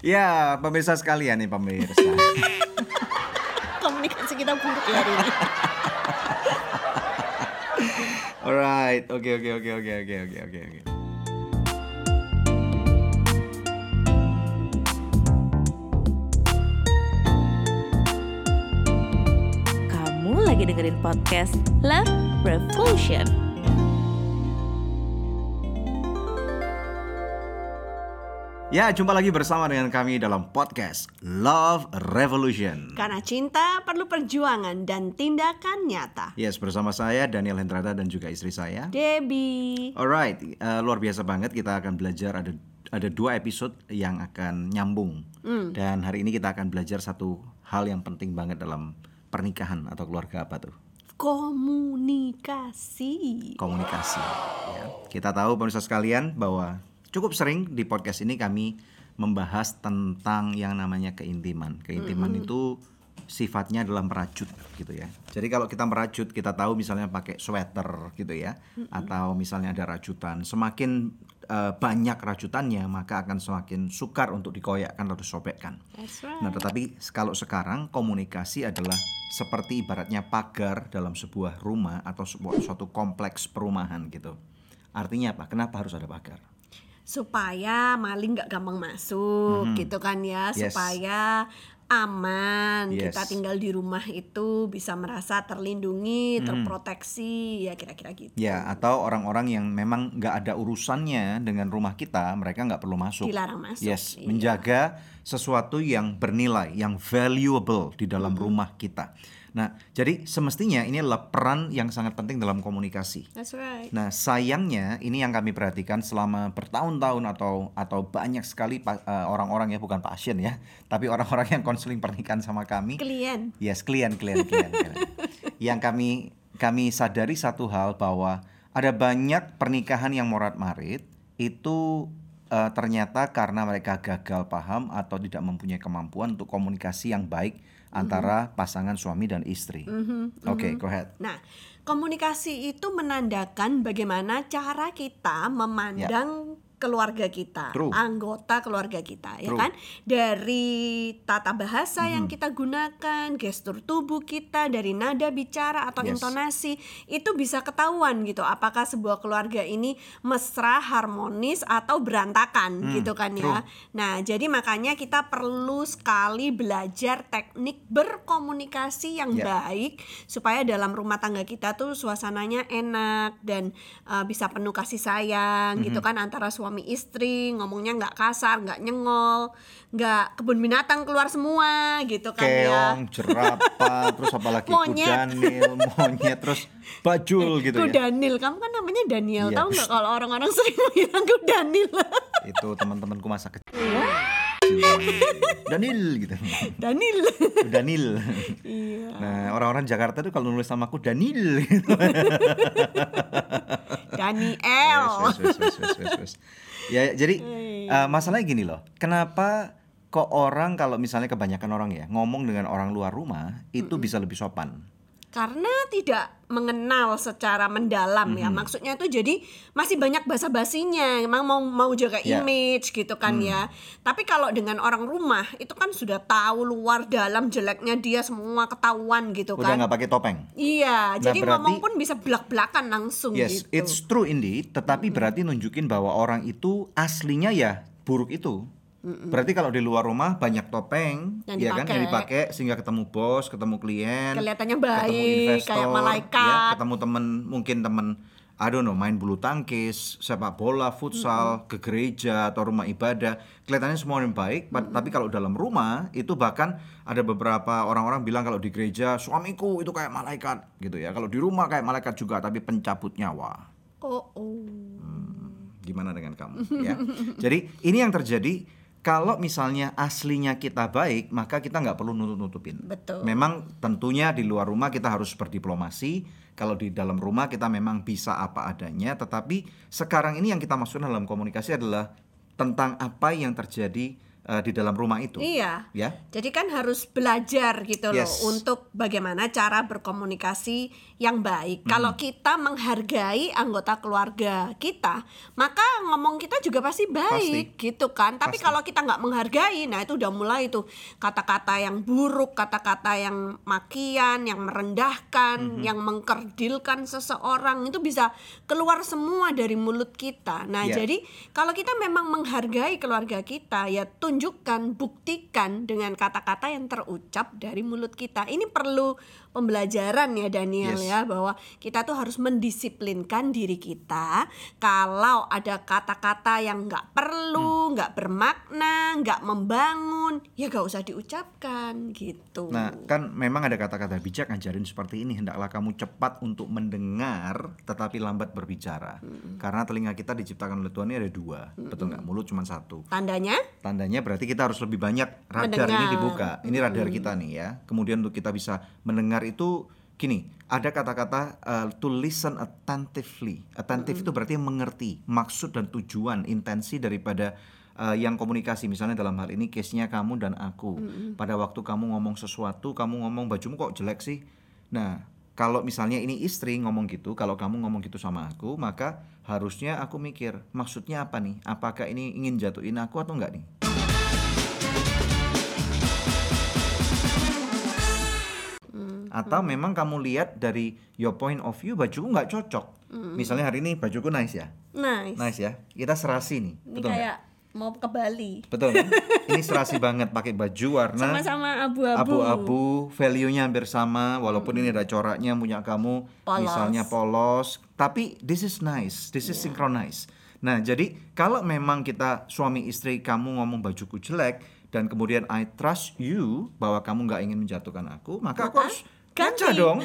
Ya, pemirsa sekalian nih pemirsa. Komunikasi kita buruk ya hari ini. Alright, oke okay, oke okay, oke okay, oke oke oke oke Kamu lagi dengerin podcast Love Revolution. Ya, jumpa lagi bersama dengan kami dalam podcast Love Revolution. Karena cinta perlu perjuangan dan tindakan nyata. Yes, bersama saya Daniel Hendrada dan juga istri saya. Debbie. Alright, eh, luar biasa banget kita akan belajar ada ada dua episode yang akan nyambung. Dan hari ini kita akan belajar satu hal yang penting banget dalam pernikahan atau keluarga apa tuh? Komunikasi. Komunikasi. Ya. Kita tahu pemirsa sekalian bahwa cukup sering di podcast ini kami membahas tentang yang namanya keintiman. Keintiman itu sifatnya adalah merajut gitu ya. Jadi kalau kita merajut, kita tahu misalnya pakai sweater gitu ya, atau misalnya ada rajutan. Semakin eh, banyak rajutannya, maka akan semakin sukar untuk dikoyakkan atau disobekkan. That's right. Nah, tetapi kalau sekarang komunikasi adalah seperti ibaratnya pagar dalam sebuah rumah atau sebuah suatu kompleks perumahan gitu. Artinya apa? Kenapa harus ada pagar? Supaya maling nggak gampang masuk gitu kan ya Yes. supaya aman Yes. kita tinggal di rumah itu bisa merasa terlindungi terproteksi ya kira-kira gitu Ya, atau orang-orang yang memang nggak ada urusannya dengan rumah kita, mereka nggak perlu masuk. dilarang masuk Yes, Iya. menjaga sesuatu yang bernilai, yang valuable di dalam rumah kita. Nah, jadi semestinya ini adalah peran yang sangat penting dalam komunikasi. That's right Nah, sayangnya ini yang kami perhatikan selama bertahun-tahun atau atau banyak sekali eh, orang-orang ya bukan pasien ya, tapi orang-orang yang konseling pernikahan sama kami. klien Yes, klien, klien, klien, klien. yang kami kami sadari satu hal bahwa ada banyak pernikahan yang morat-marit itu eh, ternyata karena mereka gagal paham atau tidak mempunyai kemampuan untuk komunikasi yang baik antara pasangan suami dan istri. Oke, go ahead. Nah, komunikasi itu menandakan bagaimana cara kita memandang keluarga kita, True. anggota keluarga kita, ya True. kan? Dari tata bahasa yang kita gunakan, gestur tubuh kita, dari nada bicara atau Yes. intonasi, itu bisa ketahuan gitu. Apakah sebuah keluarga ini mesra, harmonis atau berantakan, gitu kan ya? Nah, jadi makanya kita perlu sekali belajar teknik berkomunikasi yang Ya. baik supaya dalam rumah tangga kita tuh suasananya enak dan uh, bisa penuh kasih sayang Mhm. gitu kan antara suami istri ngomongnya nggak kasar nggak nyengol nggak kebun binatang keluar semua gitu kan ya Keong, jerapah, terus apalagi Monyet. kudanil, monyet, terus bajul gitu ya. Kudanil, kamu kan namanya Daniel, Iya. tahu nggak kalau orang-orang sering bilang Kudanil, Itu teman-temanku masa kecil. Danil gitu. Danil. Danil. iya. Nah, orang-orang Jakarta tuh kalau nulis namaku Danil gitu. Daniel. Wes, wes, wes, wes, wes, wes. Ya, jadi eh, masalahnya gini loh. Kenapa kok orang kalau misalnya kebanyakan orang ya ngomong dengan orang luar rumah itu bisa lebih sopan? Karena tidak mengenal secara mendalam Mhm. ya. Maksudnya itu jadi masih banyak basa-basinya. Emang mau mau jaga Ya. image gitu kan Hmm. ya. Tapi kalau dengan orang rumah itu kan sudah tahu luar dalam jeleknya dia semua ketahuan gitu Udah kan. nggak pakai topeng. Iya, Nah, jadi berarti- ngomong pun bisa belak-belakan langsung Yes, gitu. it's true indeed, tetapi berarti nunjukin bahwa orang itu aslinya ya buruk itu. Berarti kalau di luar rumah banyak topeng, ya Yang kan, yang dipakai sehingga ketemu bos, ketemu klien, Kelihatannya ketemu baik, investor, kayak ya, malaikat. ketemu temen mungkin temen I don't know, main bulu tangkis, sepak bola, futsal, ke gereja atau rumah ibadah, kelihatannya semua yang baik. pa- Tapi kalau dalam rumah itu bahkan ada beberapa orang-orang bilang kalau di gereja suamiku itu kayak malaikat gitu ya. Kalau di rumah kayak malaikat juga, tapi pencabut nyawa. Oh, oh. Gimana dengan kamu ya? Jadi ini yang terjadi kalau misalnya aslinya kita baik, maka kita nggak perlu nutup-nutupin. Betul. Memang tentunya di luar rumah kita harus berdiplomasi. Kalau di dalam rumah kita memang bisa apa adanya. Tetapi sekarang ini yang kita maksudkan dalam komunikasi adalah tentang apa yang terjadi eh, di dalam rumah itu. Iya. Ya. Jadi kan harus belajar gitu loh Yes. untuk bagaimana cara berkomunikasi yang baik. Kalau kita menghargai anggota keluarga kita, maka ngomong kita juga pasti baik gitu kan. Tapi Pasti. kalau kita nggak menghargai, nah itu udah mulai tuh kata-kata yang buruk, kata-kata yang makian, yang merendahkan, Mhm. yang mengkerdilkan seseorang itu bisa keluar semua dari mulut kita. Nah, Ya. jadi kalau kita memang menghargai keluarga kita, ya tunjukkan, buktikan dengan kata-kata yang terucap dari mulut kita. Ini perlu pembelajaran ya Daniel Yes. ya bahwa kita tuh harus mendisiplinkan diri kita kalau ada kata-kata yang nggak perlu, nggak bermakna, nggak membangun, ya gak usah diucapkan gitu. Nah, kan memang ada kata-kata bijak ngajarin seperti ini. Hendaklah kamu cepat untuk mendengar, tetapi lambat berbicara. Karena telinga kita diciptakan oleh Tuhan ini ada dua, betul nggak? Mulut cuma satu. Tandanya Tandanya berarti kita harus lebih banyak radar ini Mendengar. dibuka. Ini radar kita nih ya. Kemudian untuk kita bisa mendengar itu gini, ada kata-kata uh, to listen attentively. Attentive itu berarti mengerti maksud dan tujuan, intensi daripada uh, yang komunikasi. Misalnya dalam hal ini case-nya kamu dan aku. Pada waktu kamu ngomong sesuatu, kamu ngomong bajumu kok jelek sih. Nah, kalau misalnya ini istri ngomong gitu, kalau kamu ngomong gitu sama aku, maka harusnya aku mikir maksudnya apa nih? Apakah ini ingin jatuhin aku atau enggak nih? Atau memang kamu lihat dari your point of view bajuku nggak cocok. Misalnya hari ini bajuku nice ya, nice. nice ya. Kita serasi nih, Ini betul kayak mau ke Bali. Betul kan? Ini serasi banget pakai baju warna Sama-sama abu-abu. abu-abu, value-nya hampir sama walaupun ini ada coraknya punya kamu Polos. misalnya polos, tapi this is nice, this is synchronized. Nah, jadi kalau memang kita suami istri kamu ngomong bajuku jelek dan kemudian I trust you bahwa kamu nggak ingin menjatuhkan aku, maka aku Maka harus ganti. ngaca dong.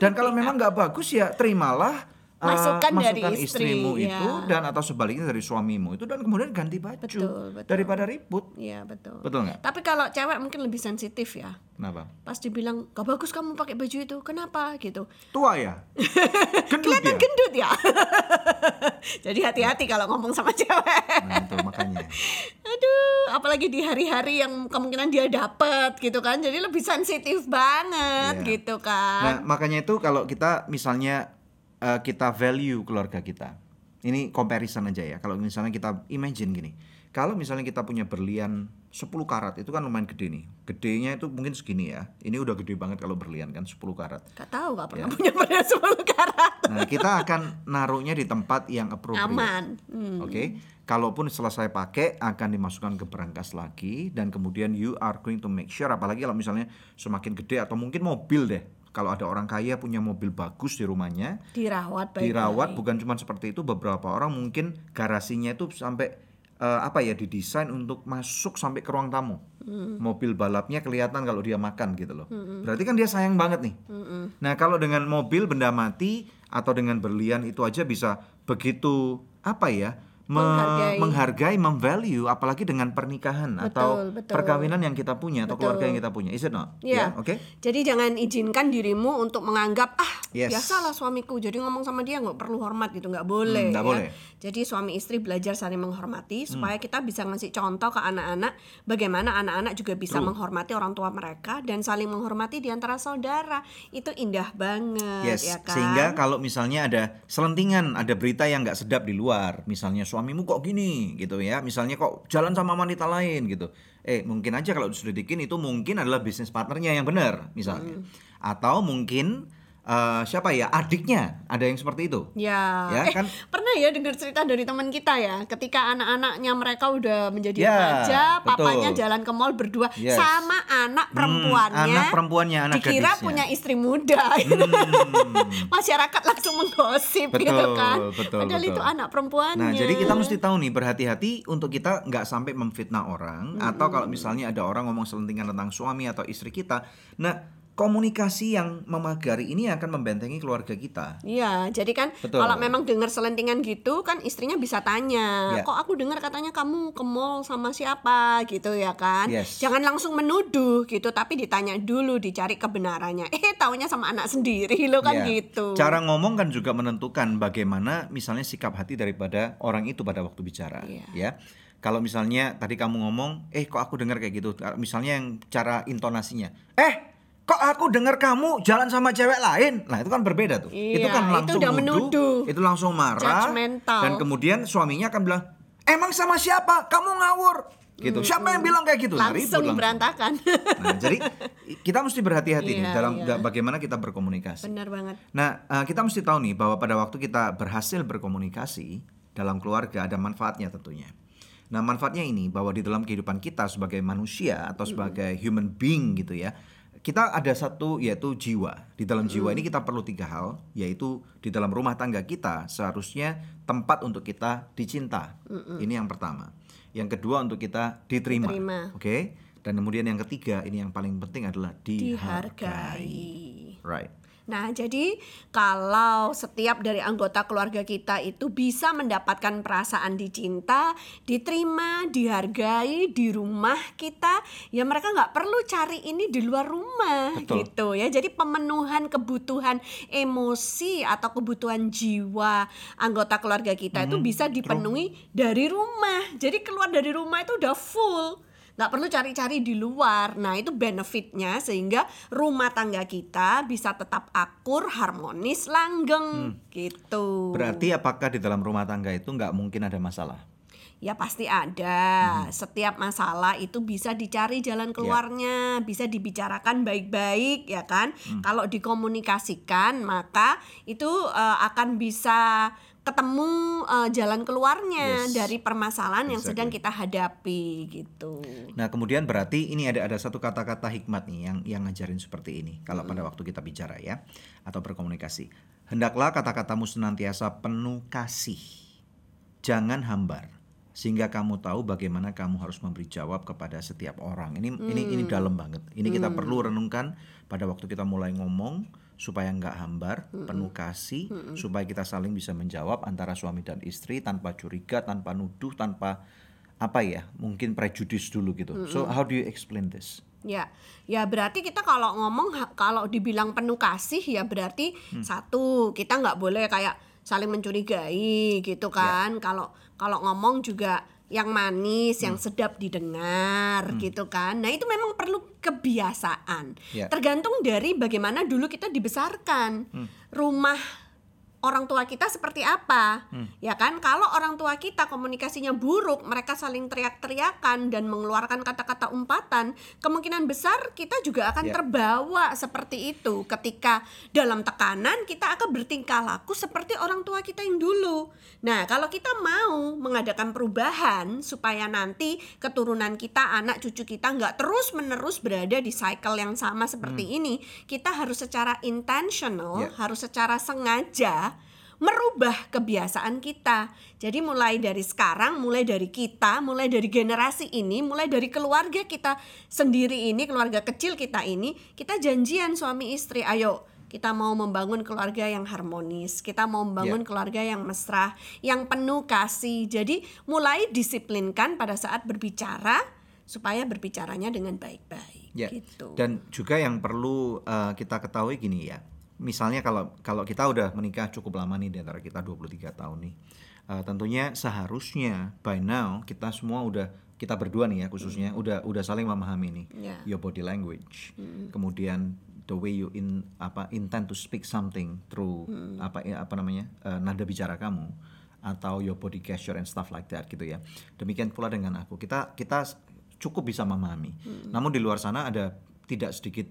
Dan kalau memang nggak bagus ya terimalah uh, Masukan dari masukan istri, istrimu ya. itu dan atau sebaliknya dari suamimu itu dan kemudian ganti baju Betul, betul. daripada ribut. Iya betul. Betul nggak? Tapi kalau cewek mungkin lebih sensitif ya. Kenapa? Pas dibilang gak bagus kamu pakai baju itu, kenapa gitu? Tua ya? Gendut Kelihatan ya? gendut ya. Jadi hati-hati kalau ngomong sama cewek. Nah itu makanya. Aduh, apalagi di hari-hari yang kemungkinan dia dapet gitu kan. Jadi lebih sensitif banget Iya. gitu Nah kan. makanya itu kalau kita misalnya eh, kita value keluarga kita. Ini comparison aja ya. Kalau misalnya kita imagine gini. Kalau misalnya kita punya berlian 10 karat itu kan lumayan gede nih. Gedenya itu mungkin segini ya. Ini udah gede banget kalau berlian kan 10 karat. Gak tahu gak pernah Ya. punya berlian 10 karat. Nah, kita akan naruhnya di tempat yang appropriate. Aman. Hmm. Oke, kalaupun selesai pakai akan dimasukkan ke berangkas lagi dan kemudian you are going to make sure apalagi kalau misalnya semakin gede atau mungkin mobil deh. Kalau ada orang kaya punya mobil bagus di rumahnya, Dirawat baik-baik. dirawat bukan cuma seperti itu beberapa orang mungkin garasinya itu sampai eh, apa ya didesain untuk masuk sampai ke ruang tamu. Mobil balapnya kelihatan kalau dia makan gitu loh. Berarti kan dia sayang banget nih. Nah, kalau dengan mobil benda mati atau dengan berlian itu aja bisa begitu apa ya? Me- Menghargai. menghargai, memvalue apalagi dengan pernikahan atau betul. perkawinan yang kita punya atau Betul. keluarga yang kita punya. Is it not? Ya, oke. Jadi jangan izinkan dirimu untuk menganggap ah Yes. biasalah suamiku. Jadi ngomong sama dia nggak perlu hormat gitu, nggak boleh. Hmm, ya. boleh. Jadi suami istri belajar saling menghormati Hmm. supaya kita bisa ngasih contoh ke anak-anak bagaimana anak-anak juga bisa menghormati orang tua mereka dan saling menghormati di antara saudara. Itu indah banget Yes, ya kan. sehingga kalau misalnya ada selentingan, ada berita yang nggak sedap di luar, misalnya suamimu kok gini, gitu ya, misalnya kok jalan sama wanita lain, gitu. Eh, mungkin aja kalau diselidikin itu mungkin adalah bisnis partnernya yang benar, misalnya, Hmm. atau mungkin eh, siapa ya, adiknya, ada yang seperti itu. Ya, Ya, eh, kan? pernah ya dengar cerita dari teman kita ya, ketika anak-anaknya mereka udah menjadi Ya, remaja, papanya jalan ke mall berdua Yes. sama anak Hmm, perempuannya, anak perempuannya, anak dikira gadisnya. Hmm. punya istri muda, masyarakat langsung menggosip gitu Betul, kan, betul, padahal betul. itu anak perempuannya. Nah, jadi kita mesti tahu nih berhati-hati untuk kita nggak sampai memfitnah orang atau kalau misalnya ada orang ngomong selentingan tentang suami atau istri kita. Nah, komunikasi yang memagari ini akan membentengi keluarga kita. Iya, jadi kan Betul. kalau memang dengar selentingan gitu kan istrinya bisa tanya, Ya. kok aku dengar katanya kamu ke mall sama siapa gitu ya kan? Yes. Jangan langsung menuduh gitu, tapi ditanya dulu, dicari kebenarannya. Eh, taunya sama anak sendiri lo kan Ya. gitu. Cara ngomong kan juga menentukan bagaimana misalnya sikap hati daripada orang itu pada waktu bicara, Iya. ya. kalau misalnya tadi kamu ngomong, eh kok aku dengar kayak gitu. Misalnya yang cara intonasinya, eh kok aku dengar kamu jalan sama cewek lain. Nah, itu kan berbeda tuh. itu Iya, kan itu langsung udah nuduh, menuduh. itu langsung marah Judgmental. dan kemudian suaminya akan bilang, "Emang sama siapa? Kamu ngawur." Gitu. Siapa yang bilang kayak gitu? Nah, ribut langsung berantakan Nah, jadi kita mesti berhati-hati nih Iya, dalam iya. bagaimana kita berkomunikasi. benar banget Nah, eh, kita mesti tahu nih bahwa pada waktu kita berhasil berkomunikasi dalam keluarga ada manfaatnya tentunya. Nah, manfaatnya ini bahwa di dalam kehidupan kita sebagai manusia atau sebagai human being gitu ya, kita ada satu yaitu jiwa. Di dalam jiwa ini kita perlu tiga hal, yaitu di dalam rumah tangga kita seharusnya tempat untuk kita dicinta. Ini yang pertama. Yang kedua untuk kita diterima. Diterima. Oke. Dan kemudian yang ketiga ini yang paling penting adalah dihargai. dihargai Right. Nah, jadi kalau setiap dari anggota keluarga kita itu bisa mendapatkan perasaan dicinta, diterima, dihargai di rumah kita, ya mereka nggak perlu cari ini di luar rumah Betul. gitu ya. Jadi pemenuhan kebutuhan emosi atau kebutuhan jiwa anggota keluarga kita itu bisa dipenuhi dari rumah. Jadi keluar dari rumah itu udah full nggak perlu cari-cari di luar. Nah itu benefitnya sehingga rumah tangga kita bisa tetap akur, harmonis, langgeng gitu. Berarti apakah di dalam rumah tangga itu nggak mungkin ada masalah? Ya pasti ada. Setiap masalah itu bisa dicari jalan keluarnya, bisa dibicarakan baik-baik ya kan. Kalau dikomunikasikan maka itu eh, akan bisa ketemu eh, jalan keluarnya Yes. dari permasalahan yang sedang Exactly. kita hadapi gitu. Nah kemudian berarti ini ada ada satu kata-kata hikmat nih yang yang ngajarin seperti ini kalau pada waktu kita bicara ya atau berkomunikasi. Hendaklah kata-katamu senantiasa penuh kasih, jangan hambar, sehingga kamu tahu bagaimana kamu harus memberi jawab kepada setiap orang. Ini ini ini dalam banget. Ini kita perlu renungkan pada waktu kita mulai ngomong supaya nggak hambar, penuh kasih, supaya kita saling bisa menjawab antara suami dan istri tanpa curiga, tanpa nuduh, tanpa apa ya mungkin prejudis dulu gitu. So how do you explain this? Ya, ya berarti kita kalau ngomong kalau dibilang penuh kasih ya berarti satu kita nggak boleh kayak saling mencurigai gitu kan. Kalau kalau ngomong juga yang manis, yang sedap didengar gitu kan. Nah itu memang perlu kebiasaan. Ya. Tergantung dari bagaimana dulu kita dibesarkan. Rumah orang tua kita seperti apa. Ya kan? Kalau orang tua kita komunikasinya buruk mereka saling teriak-teriakan dan mengeluarkan kata-kata umpatan kemungkinan besar kita juga akan Ya. terbawa seperti itu. Ketika dalam tekanan kita akan bertingkah laku seperti orang tua kita yang dulu. Nah kalau kita mau mengadakan perubahan supaya nanti keturunan kita anak cucu kita nggak terus menerus berada di cycle yang sama seperti ini kita harus secara intentional Ya. harus secara sengaja merubah kebiasaan kita. Jadi mulai dari sekarang, mulai dari kita, mulai dari generasi ini, mulai dari keluarga kita sendiri ini, keluarga kecil kita ini, kita janjian suami istri, ayo kita mau membangun keluarga yang harmonis, kita mau membangun Ya. keluarga yang mesra, yang penuh kasih. Jadi mulai disiplinkan pada saat berbicara supaya berbicaranya dengan baik-baik. Ya. Gitu. Dan juga yang perlu uh, kita ketahui gini ya. Misalnya kalau kalau kita udah menikah cukup lama nih di antara kita 23 tahun nih. uh, tentunya seharusnya by now kita semua udah kita berdua nih ya khususnya udah udah saling memahami nih Ya. your body language. Kemudian the way you in apa intend to speak something through apa ya apa namanya uh, nada bicara kamu atau your body gesture and stuff like that gitu ya. Demikian pula dengan aku. Kita kita cukup bisa memahami. Namun di luar sana ada tidak sedikit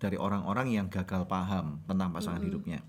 dari orang-orang yang gagal paham tentang pasangan hidupnya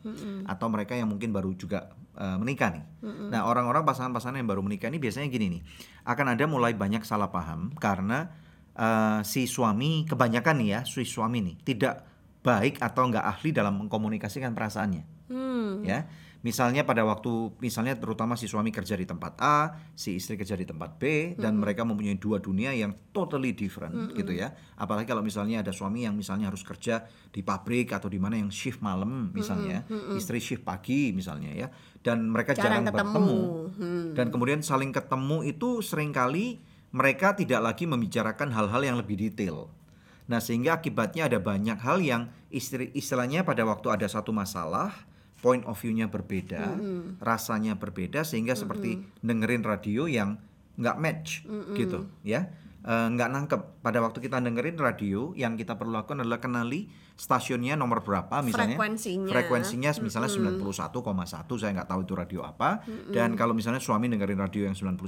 atau mereka yang mungkin baru juga uh, menikah nih. Nah, orang-orang pasangan-pasangan yang baru menikah ini biasanya gini nih. Akan ada mulai banyak salah paham karena uh, si suami kebanyakan nih ya, si suami nih tidak baik atau nggak ahli dalam mengkomunikasikan perasaannya Hmm. ya misalnya pada waktu misalnya terutama si suami kerja di tempat A si istri kerja di tempat B dan mereka mempunyai dua dunia yang totally different gitu ya. Apalagi kalau misalnya ada suami yang misalnya harus kerja di pabrik atau di mana yang shift malam misalnya. istri shift pagi misalnya ya. Dan mereka Jarang jarang, ketemu. bertemu. Hmm. dan kemudian saling ketemu itu sering kali mereka tidak lagi membicarakan hal-hal yang lebih detail. Nah, sehingga akibatnya ada banyak hal yang istri istilahnya pada waktu ada satu masalah, point of view-nya berbeda, rasanya berbeda sehingga seperti dengerin radio yang nggak match gitu ya. Eh, nggak nangkep. Pada waktu kita dengerin radio yang kita perlu lakukan adalah kenali stasiunnya nomor berapa misalnya. Frekuensinya. frekuensinya misalnya 91,1 saya nggak tahu itu radio apa. Dan kalau misalnya suami dengerin radio yang 91,1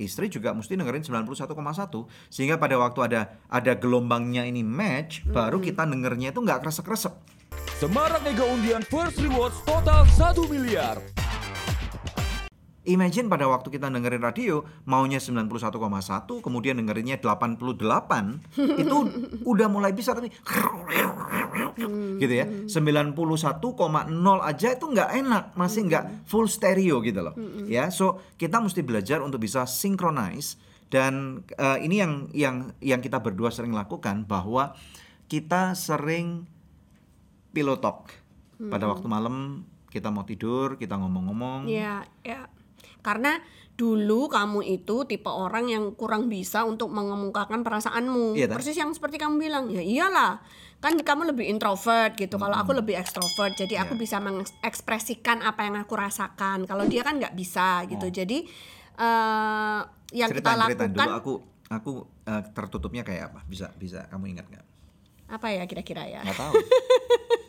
istri juga mesti dengerin 91,1 sehingga pada waktu ada ada gelombangnya ini match baru kita dengernya itu nggak kresek-kresek Semarak Mega Undian First Rewards total 1 miliar. Imagine pada waktu kita dengerin radio maunya 91,1 kemudian dengerinnya 88 itu udah mulai bisa tapi gitu ya. 91,0 aja itu nggak enak masih nggak full stereo gitu loh ya. So kita mesti belajar untuk bisa synchronize dan eh, ini yang yang yang kita berdua sering lakukan bahwa kita sering pillow talk pada waktu malam kita mau tidur kita ngomong-ngomong Iya, ya. Karena dulu kamu itu tipe orang yang kurang bisa untuk mengemukakan perasaanmu. Iya? Persis yang seperti kamu bilang. Ya iyalah. Kan kamu lebih introvert gitu. Kalau aku lebih ekstrovert. Jadi aku Iya. bisa mengekspresikan apa yang aku rasakan. Kalau dia kan nggak bisa gitu. Oh. Jadi eh yang kita ceritain, lakukan ceritain dulu aku aku eh, tertutupnya kayak apa bisa bisa kamu ingat nggak apa ya kira-kira ya? nggak tahu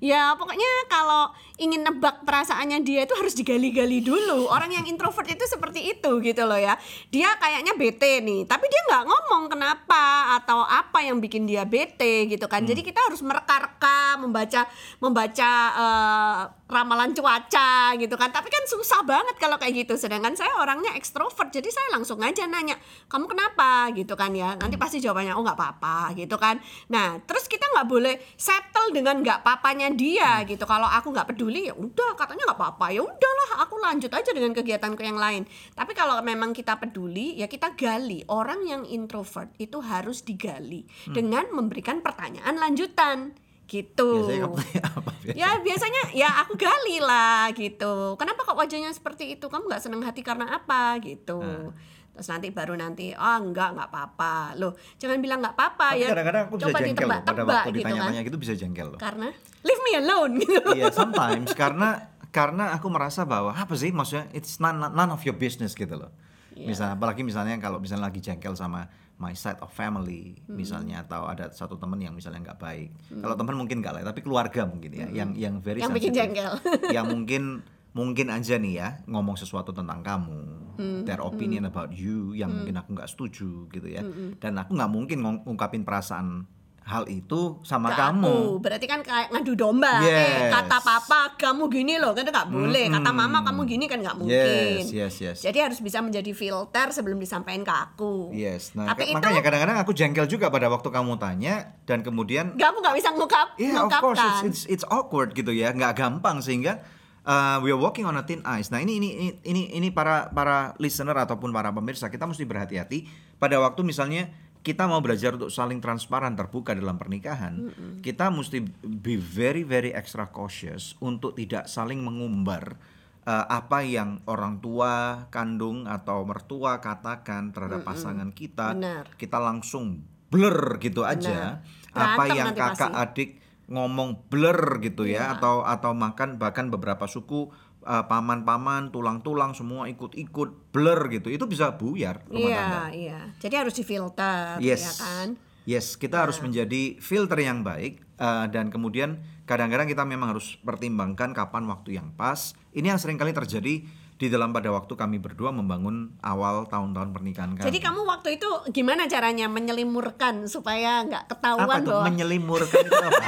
Ya pokoknya kalau ingin nebak perasaannya dia itu harus digali-gali dulu. Orang yang introvert itu seperti itu gitu loh ya. Dia kayaknya bete nih, tapi dia nggak ngomong kenapa atau apa yang bikin dia bete gitu kan. Jadi kita harus mereka-reka, membaca membaca eh, ramalan cuaca gitu kan. Tapi kan susah banget kalau kayak gitu. Sedangkan saya orangnya ekstrovert, jadi saya langsung aja nanya, kamu kenapa gitu kan ya. Nanti pasti jawabannya oh nggak apa-apa gitu kan. Nah terus kita nggak boleh settle dengan nggak papanya dia gitu. Kalau aku nggak peduli ya udah katanya nggak apa-apa ya udahlah aku lanjut aja dengan kegiatanku yang lain. Tapi kalau memang kita peduli ya kita gali. Orang yang introvert itu harus digali dengan memberikan pertanyaan lanjutan gitu. biasanya kamu tanya apa biasanya? Ya biasanya ya aku gali lah gitu. Kenapa kok wajahnya seperti itu? Kamu nggak senang hati karena apa gitu? Ah. Terus nanti baru nanti oh enggak nggak apa-apa. Loh, jangan bilang nggak apa-apa ya. kadang-kadang aku bisa coba jengkel loh pada waktu gitu kan. ditanya-tanya gitu bisa jengkel loh Karena leave me alone gitu. Iya sometimes karena karena aku merasa bahwa apa sih maksudnya it's none, none of your business gitu loh. Iya. Misalnya apalagi misalnya kalau misalnya lagi jengkel sama my side of family Hmm. misalnya atau ada satu temen yang misalnya nggak baik. Kalau temen mungkin nggak lah, tapi keluarga mungkin ya yang yang very Hmm. Yang bikin sensitive. jengkel. yang mungkin mungkin aja nih ya ngomong sesuatu tentang kamu, Hmm. their opinion about you yang mungkin aku nggak setuju gitu ya. Dan aku nggak mungkin ngungkapin perasaan hal itu sama Ke kamu. aku. Berarti kan kayak ngadu domba. Eh, Yes. kata papa kamu gini loh, kan itu nggak boleh. Kata mama kamu gini kan nggak mungkin. Yes, yes, yes. Jadi harus bisa menjadi filter sebelum disampaikan ke aku. Yes, nah Tapi makanya kadang-kadang aku jengkel juga pada waktu kamu tanya dan kemudian nggak aku nggak bisa ngungkap, yeah of course it's, it's it's awkward gitu ya, nggak gampang sehingga uh, we are walking on a thin ice. Nah ini ini ini ini, ini para para listener ataupun para pemirsa kita mesti berhati-hati pada waktu misalnya kita mau belajar untuk saling transparan terbuka dalam pernikahan, kita mesti be very very extra cautious untuk tidak saling mengumbar uh, apa yang orang tua kandung atau mertua katakan terhadap pasangan kita Benar. kita langsung blur gitu aja apa Berantem yang kakak pasti. adik ngomong blur gitu Iya. ya atau atau makan bahkan beberapa suku uh, paman-paman tulang-tulang semua ikut-ikut blur gitu itu bisa buyar rumah Iya, tangga iya. Jadi harus difilter, yes ya kan? yes kita harus menjadi filter yang baik uh, dan kemudian kadang-kadang kita memang harus pertimbangkan kapan waktu yang pas ini yang sering kali terjadi di dalam pada waktu kami berdua membangun awal tahun-tahun pernikahan kami Jadi kamu waktu itu gimana caranya menyelimurkan supaya nggak ketahuan apa tuh bahwa menyelimurkan itu apa?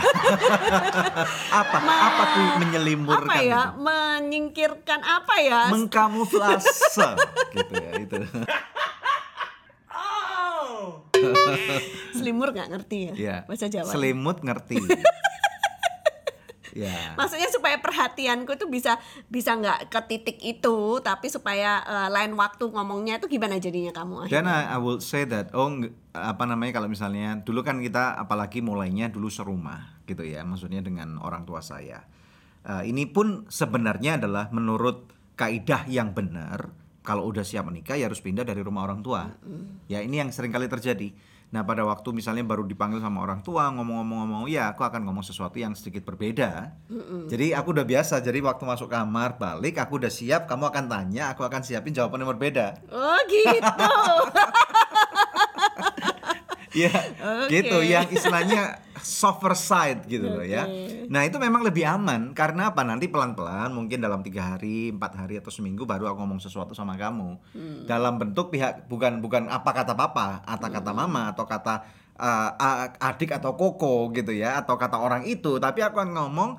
apa? apa tuh menyelimurkan apa ya, itu? menyingkirkan apa ya? Mengkamuflase gitu ya itu. Selimur nggak ngerti ya? ya. Bahasa Jawa. Selimut ngerti. Ya. Maksudnya supaya perhatianku tuh bisa bisa nggak ke titik itu, tapi supaya eh, lain waktu ngomongnya itu gimana jadinya kamu? Dan I, I will say that oh apa namanya kalau misalnya dulu kan kita apalagi mulainya dulu serumah gitu ya maksudnya dengan orang tua saya. Eh, ini pun sebenarnya adalah menurut kaidah yang benar kalau udah siap menikah ya harus pindah dari rumah orang tua. Ya ini yang sering kali terjadi. Nah pada waktu misalnya baru dipanggil sama orang tua ngomong-ngomong-ngomong, ya aku akan ngomong sesuatu yang sedikit berbeda. Jadi aku udah biasa. Jadi waktu masuk kamar balik aku udah siap. Kamu akan tanya, aku akan siapin jawaban yang berbeda. Oh gitu. Iya, Oke. gitu. Yang istilahnya softer side gitu loh ya. Nah itu memang lebih aman. Karena apa? Nanti pelan-pelan mungkin dalam tiga hari, empat hari atau seminggu baru aku ngomong sesuatu sama kamu. Dalam bentuk pihak bukan bukan apa kata papa, atau kata mama atau kata uh, adik atau koko gitu ya atau kata orang itu, tapi aku akan ngomong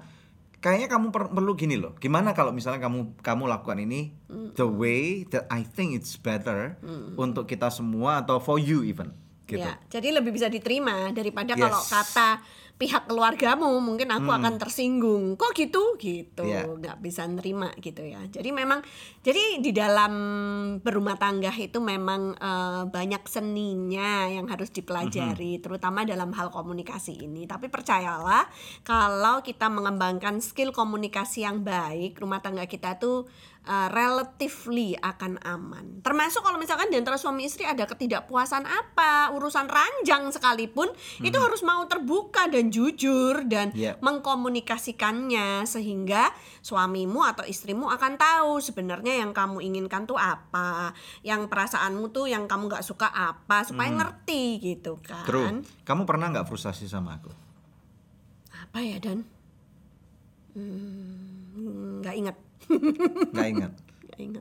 kayaknya kamu per- perlu gini loh. Gimana kalau misalnya kamu kamu lakukan ini the way that I think it's better untuk kita semua atau for you even gitu. Ya, jadi lebih bisa diterima daripada Yes. Hmm. kalau kata pihak keluargamu mungkin aku akan tersinggung. Kok gitu? Gitu. Iya. nggak bisa nerima gitu ya. Jadi memang jadi di dalam berumah tangga itu memang eh, banyak seninya yang harus dipelajari terutama dalam hal komunikasi ini. Tapi percayalah kalau kita mengembangkan skill komunikasi yang baik, rumah tangga kita tuh uh, relatively akan aman. Termasuk kalau misalkan di antara suami istri ada ketidakpuasan apa, urusan ranjang sekalipun, itu harus mau terbuka dan jujur dan Yep. mengkomunikasikannya sehingga suamimu atau istrimu akan tahu sebenarnya yang kamu inginkan tuh apa, yang perasaanmu tuh yang kamu nggak suka apa supaya ngerti gitu kan. True. Kamu pernah nggak frustasi sama aku? Apa ya Dan? Hmm, nggak. Nggak ingat. Nggak ingat.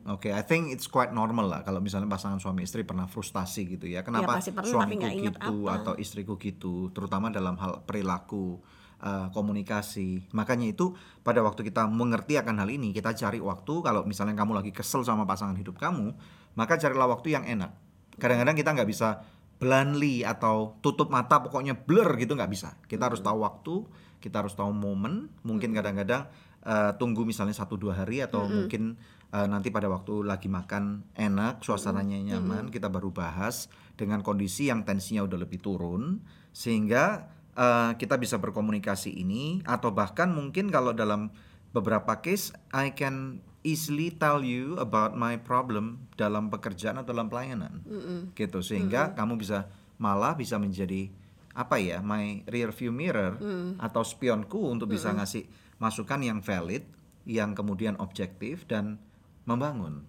Oke, I think it's quite normal lah kalau misalnya pasangan suami istri pernah frustasi gitu ya. Kenapa pasti pernah, suamiku gitu apa. atau istriku gitu, terutama dalam hal perilaku, eh, komunikasi. Makanya itu pada waktu kita mengerti akan hal ini, kita cari waktu kalau misalnya kamu lagi kesel sama pasangan hidup kamu, maka carilah waktu yang enak. Kadang-kadang kita nggak bisa bluntly atau tutup mata pokoknya blur gitu nggak bisa. Kita harus tahu waktu, kita harus tahu momen. Mungkin kadang-kadang eh, tunggu misalnya satu dua hari atau mungkin eh, nanti pada waktu lagi makan enak, suasananya nyaman, kita baru bahas dengan kondisi yang tensinya udah lebih turun sehingga eh, kita bisa berkomunikasi ini atau bahkan mungkin kalau dalam beberapa case I can easily tell you about my problem dalam pekerjaan atau dalam pelayanan. Gitu sehingga kamu bisa malah bisa menjadi apa ya my rear view mirror atau spionku untuk bisa ngasih masukan yang valid yang kemudian objektif dan membangun.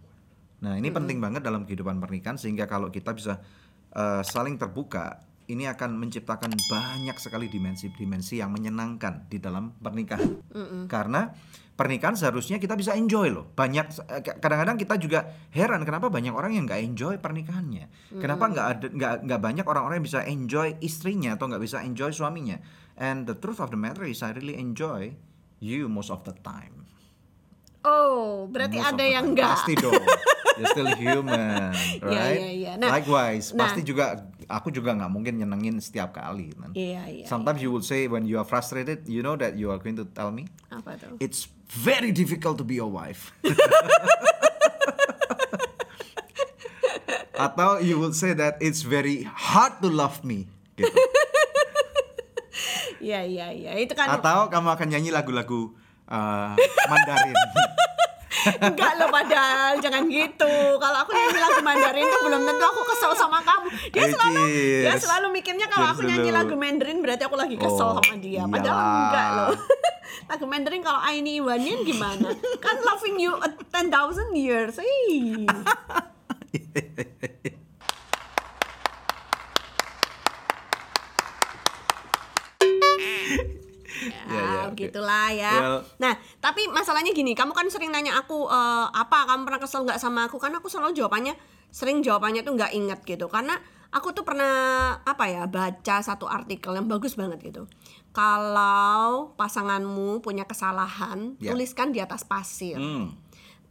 Nah ini penting banget dalam kehidupan pernikahan sehingga kalau kita bisa eh, saling terbuka ini akan menciptakan banyak sekali dimensi-dimensi yang menyenangkan di dalam pernikahan. Karena pernikahan seharusnya kita bisa enjoy loh. Banyak eh, kadang-kadang kita juga heran kenapa banyak orang yang nggak enjoy pernikahannya. Kenapa nggak ada nggak nggak banyak orang-orang yang bisa enjoy istrinya atau nggak bisa enjoy suaminya? And the truth of the matter is I really enjoy you most of the time Oh, berarti Most ada yang time. enggak. pasti dong you're still human right iya, iya. Nah, likewise nah. pasti juga aku juga nggak mungkin nyenengin setiap kali kan Iya, iya. sometimes you will say when you are frustrated you know that you are going to tell me Apa tuh? it's very difficult to be your wife. Atau you will say that it's very hard to love me. Gitu. Iya, iya, iya. Itu kan Atau kamu akan nyanyi lagu-lagu uh, Mandarin. enggak loh padahal jangan gitu. Kalau aku nyanyi lagu Mandarin tuh belum tentu aku kesel sama kamu. Dia selalu dia selalu mikirnya kalau aku nyanyi lagu Mandarin berarti aku lagi kesel Oh, sama dia. Padahal iyalah. enggak loh. lagu Mandarin kalau Aini Iwanian gimana? kan loving you a 10,000 years. Ih. Ya, ya, Ya, oke. begitulah ya. Well- nah, tapi masalahnya gini, kamu kan sering nanya aku eh, apa, kamu pernah kesel nggak sama aku? Karena aku selalu jawabannya, sering jawabannya tuh nggak inget gitu. Karena aku tuh pernah apa ya, baca satu artikel yang bagus banget gitu. Kalau pasanganmu punya kesalahan, Ya. tuliskan di atas pasir. Hmm.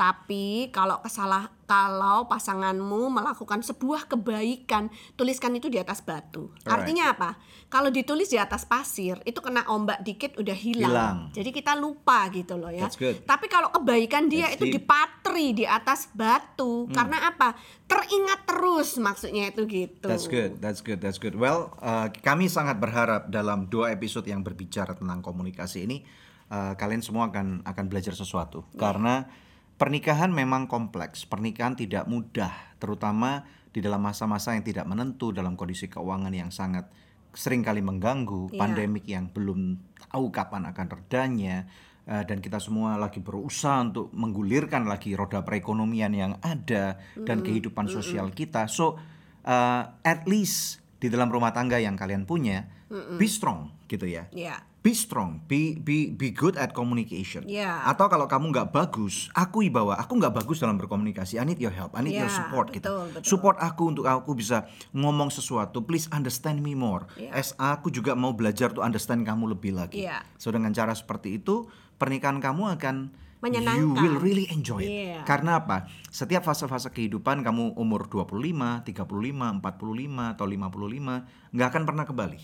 Tapi kalau kesalah kalau pasanganmu melakukan sebuah kebaikan, tuliskan itu di atas batu. Alright. Artinya apa? Kalau ditulis di atas pasir, itu kena ombak dikit udah hilang. Hilang. Jadi kita lupa gitu loh ya. That's good. Tapi kalau kebaikan dia That's itu deep. dipatri di atas batu. Karena apa? Teringat terus maksudnya itu gitu. That's good, that's good, that's good. Well, uh, kami sangat berharap dalam dua episode yang berbicara tentang komunikasi ini, uh, kalian semua akan akan belajar sesuatu. Karena pernikahan memang kompleks, pernikahan tidak mudah, terutama di dalam masa-masa yang tidak menentu dalam kondisi keuangan yang sangat sering kali mengganggu, Iya. pandemik yang belum tahu kapan akan redanya eh, dan kita semua lagi berusaha untuk menggulirkan lagi roda perekonomian yang ada dan kehidupan sosial kita. So eh, at least di dalam rumah tangga yang kalian punya, be strong gitu ya Ya. Be strong, be be be good at communication. Ya. Atau kalau kamu nggak bagus, akui bahwa aku nggak bagus dalam berkomunikasi. I need your help, I need your Ya, support gitu. betul, betul. Support aku untuk aku bisa ngomong sesuatu. Please understand me more. Ya. As aku juga mau belajar to understand kamu lebih lagi. Ya. So dengan cara seperti itu, pernikahan kamu akan Menyenangkan. You will really enjoy it. Iya. Karena apa? Setiap fase-fase kehidupan kamu umur 25, 35, 45 atau 55 nggak akan pernah ke Bali.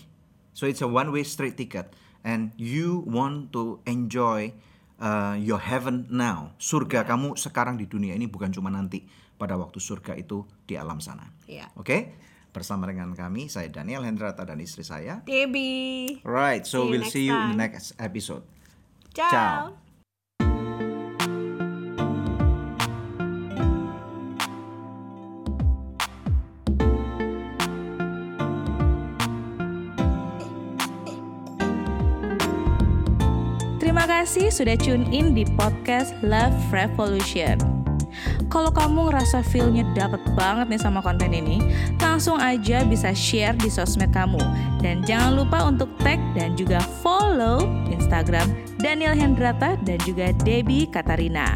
So it's a one way straight ticket and you want to enjoy uh, your heaven now. Surga kamu sekarang di dunia ini bukan cuma nanti pada waktu surga itu di alam sana. Iya. Oke? Bersama dengan kami saya Daniel Hendrata dan istri saya. Debbie. Right, so See we'll see you in the time. next episode. Ciao. Ciao. Kasih sudah tune in di podcast Love Revolution. Kalau kamu ngerasa feel-nya dapet banget nih sama konten ini, langsung aja bisa share di sosmed kamu. Dan jangan lupa untuk tag dan juga follow Instagram Daniel Hendrata dan juga Debbie Katarina.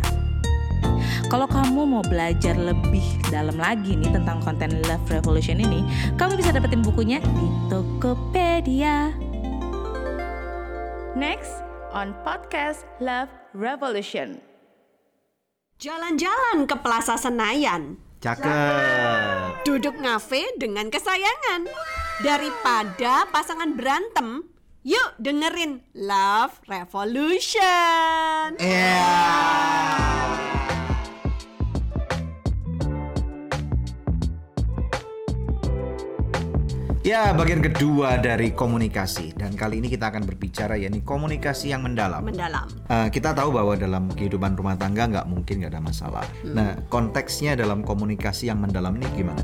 Kalau kamu mau belajar lebih dalam lagi nih tentang konten Love Revolution ini, kamu bisa dapetin bukunya di Tokopedia. Next on podcast Love Revolution. Jalan-jalan ke Plaza Senayan. Cakep. Duduk ngafe dengan kesayangan. Daripada pasangan berantem, yuk dengerin Love Revolution. Iya. Ya, bagian kedua dari komunikasi dan kali ini kita akan berbicara yakni komunikasi yang mendalam. Mendalam. Eh, kita tahu bahwa dalam kehidupan rumah tangga nggak mungkin nggak ada masalah. Nah, konteksnya dalam komunikasi yang mendalam ini gimana?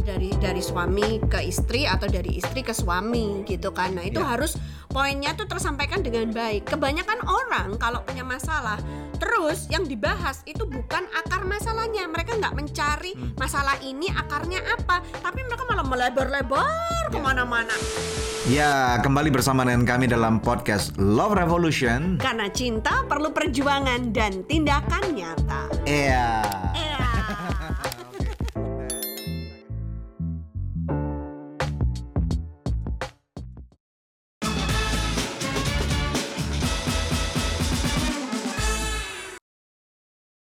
dari dari suami ke istri atau dari istri ke suami gitu kan nah itu Ya. harus poinnya tuh tersampaikan dengan baik kebanyakan orang kalau punya masalah terus yang dibahas itu bukan akar masalahnya mereka nggak mencari Hmm. masalah ini akarnya apa tapi mereka malah melebar-lebar ke mana-mana Ya, kembali bersama dengan kami dalam podcast Love Revolution. karena cinta perlu perjuangan dan tindakan nyata Iya.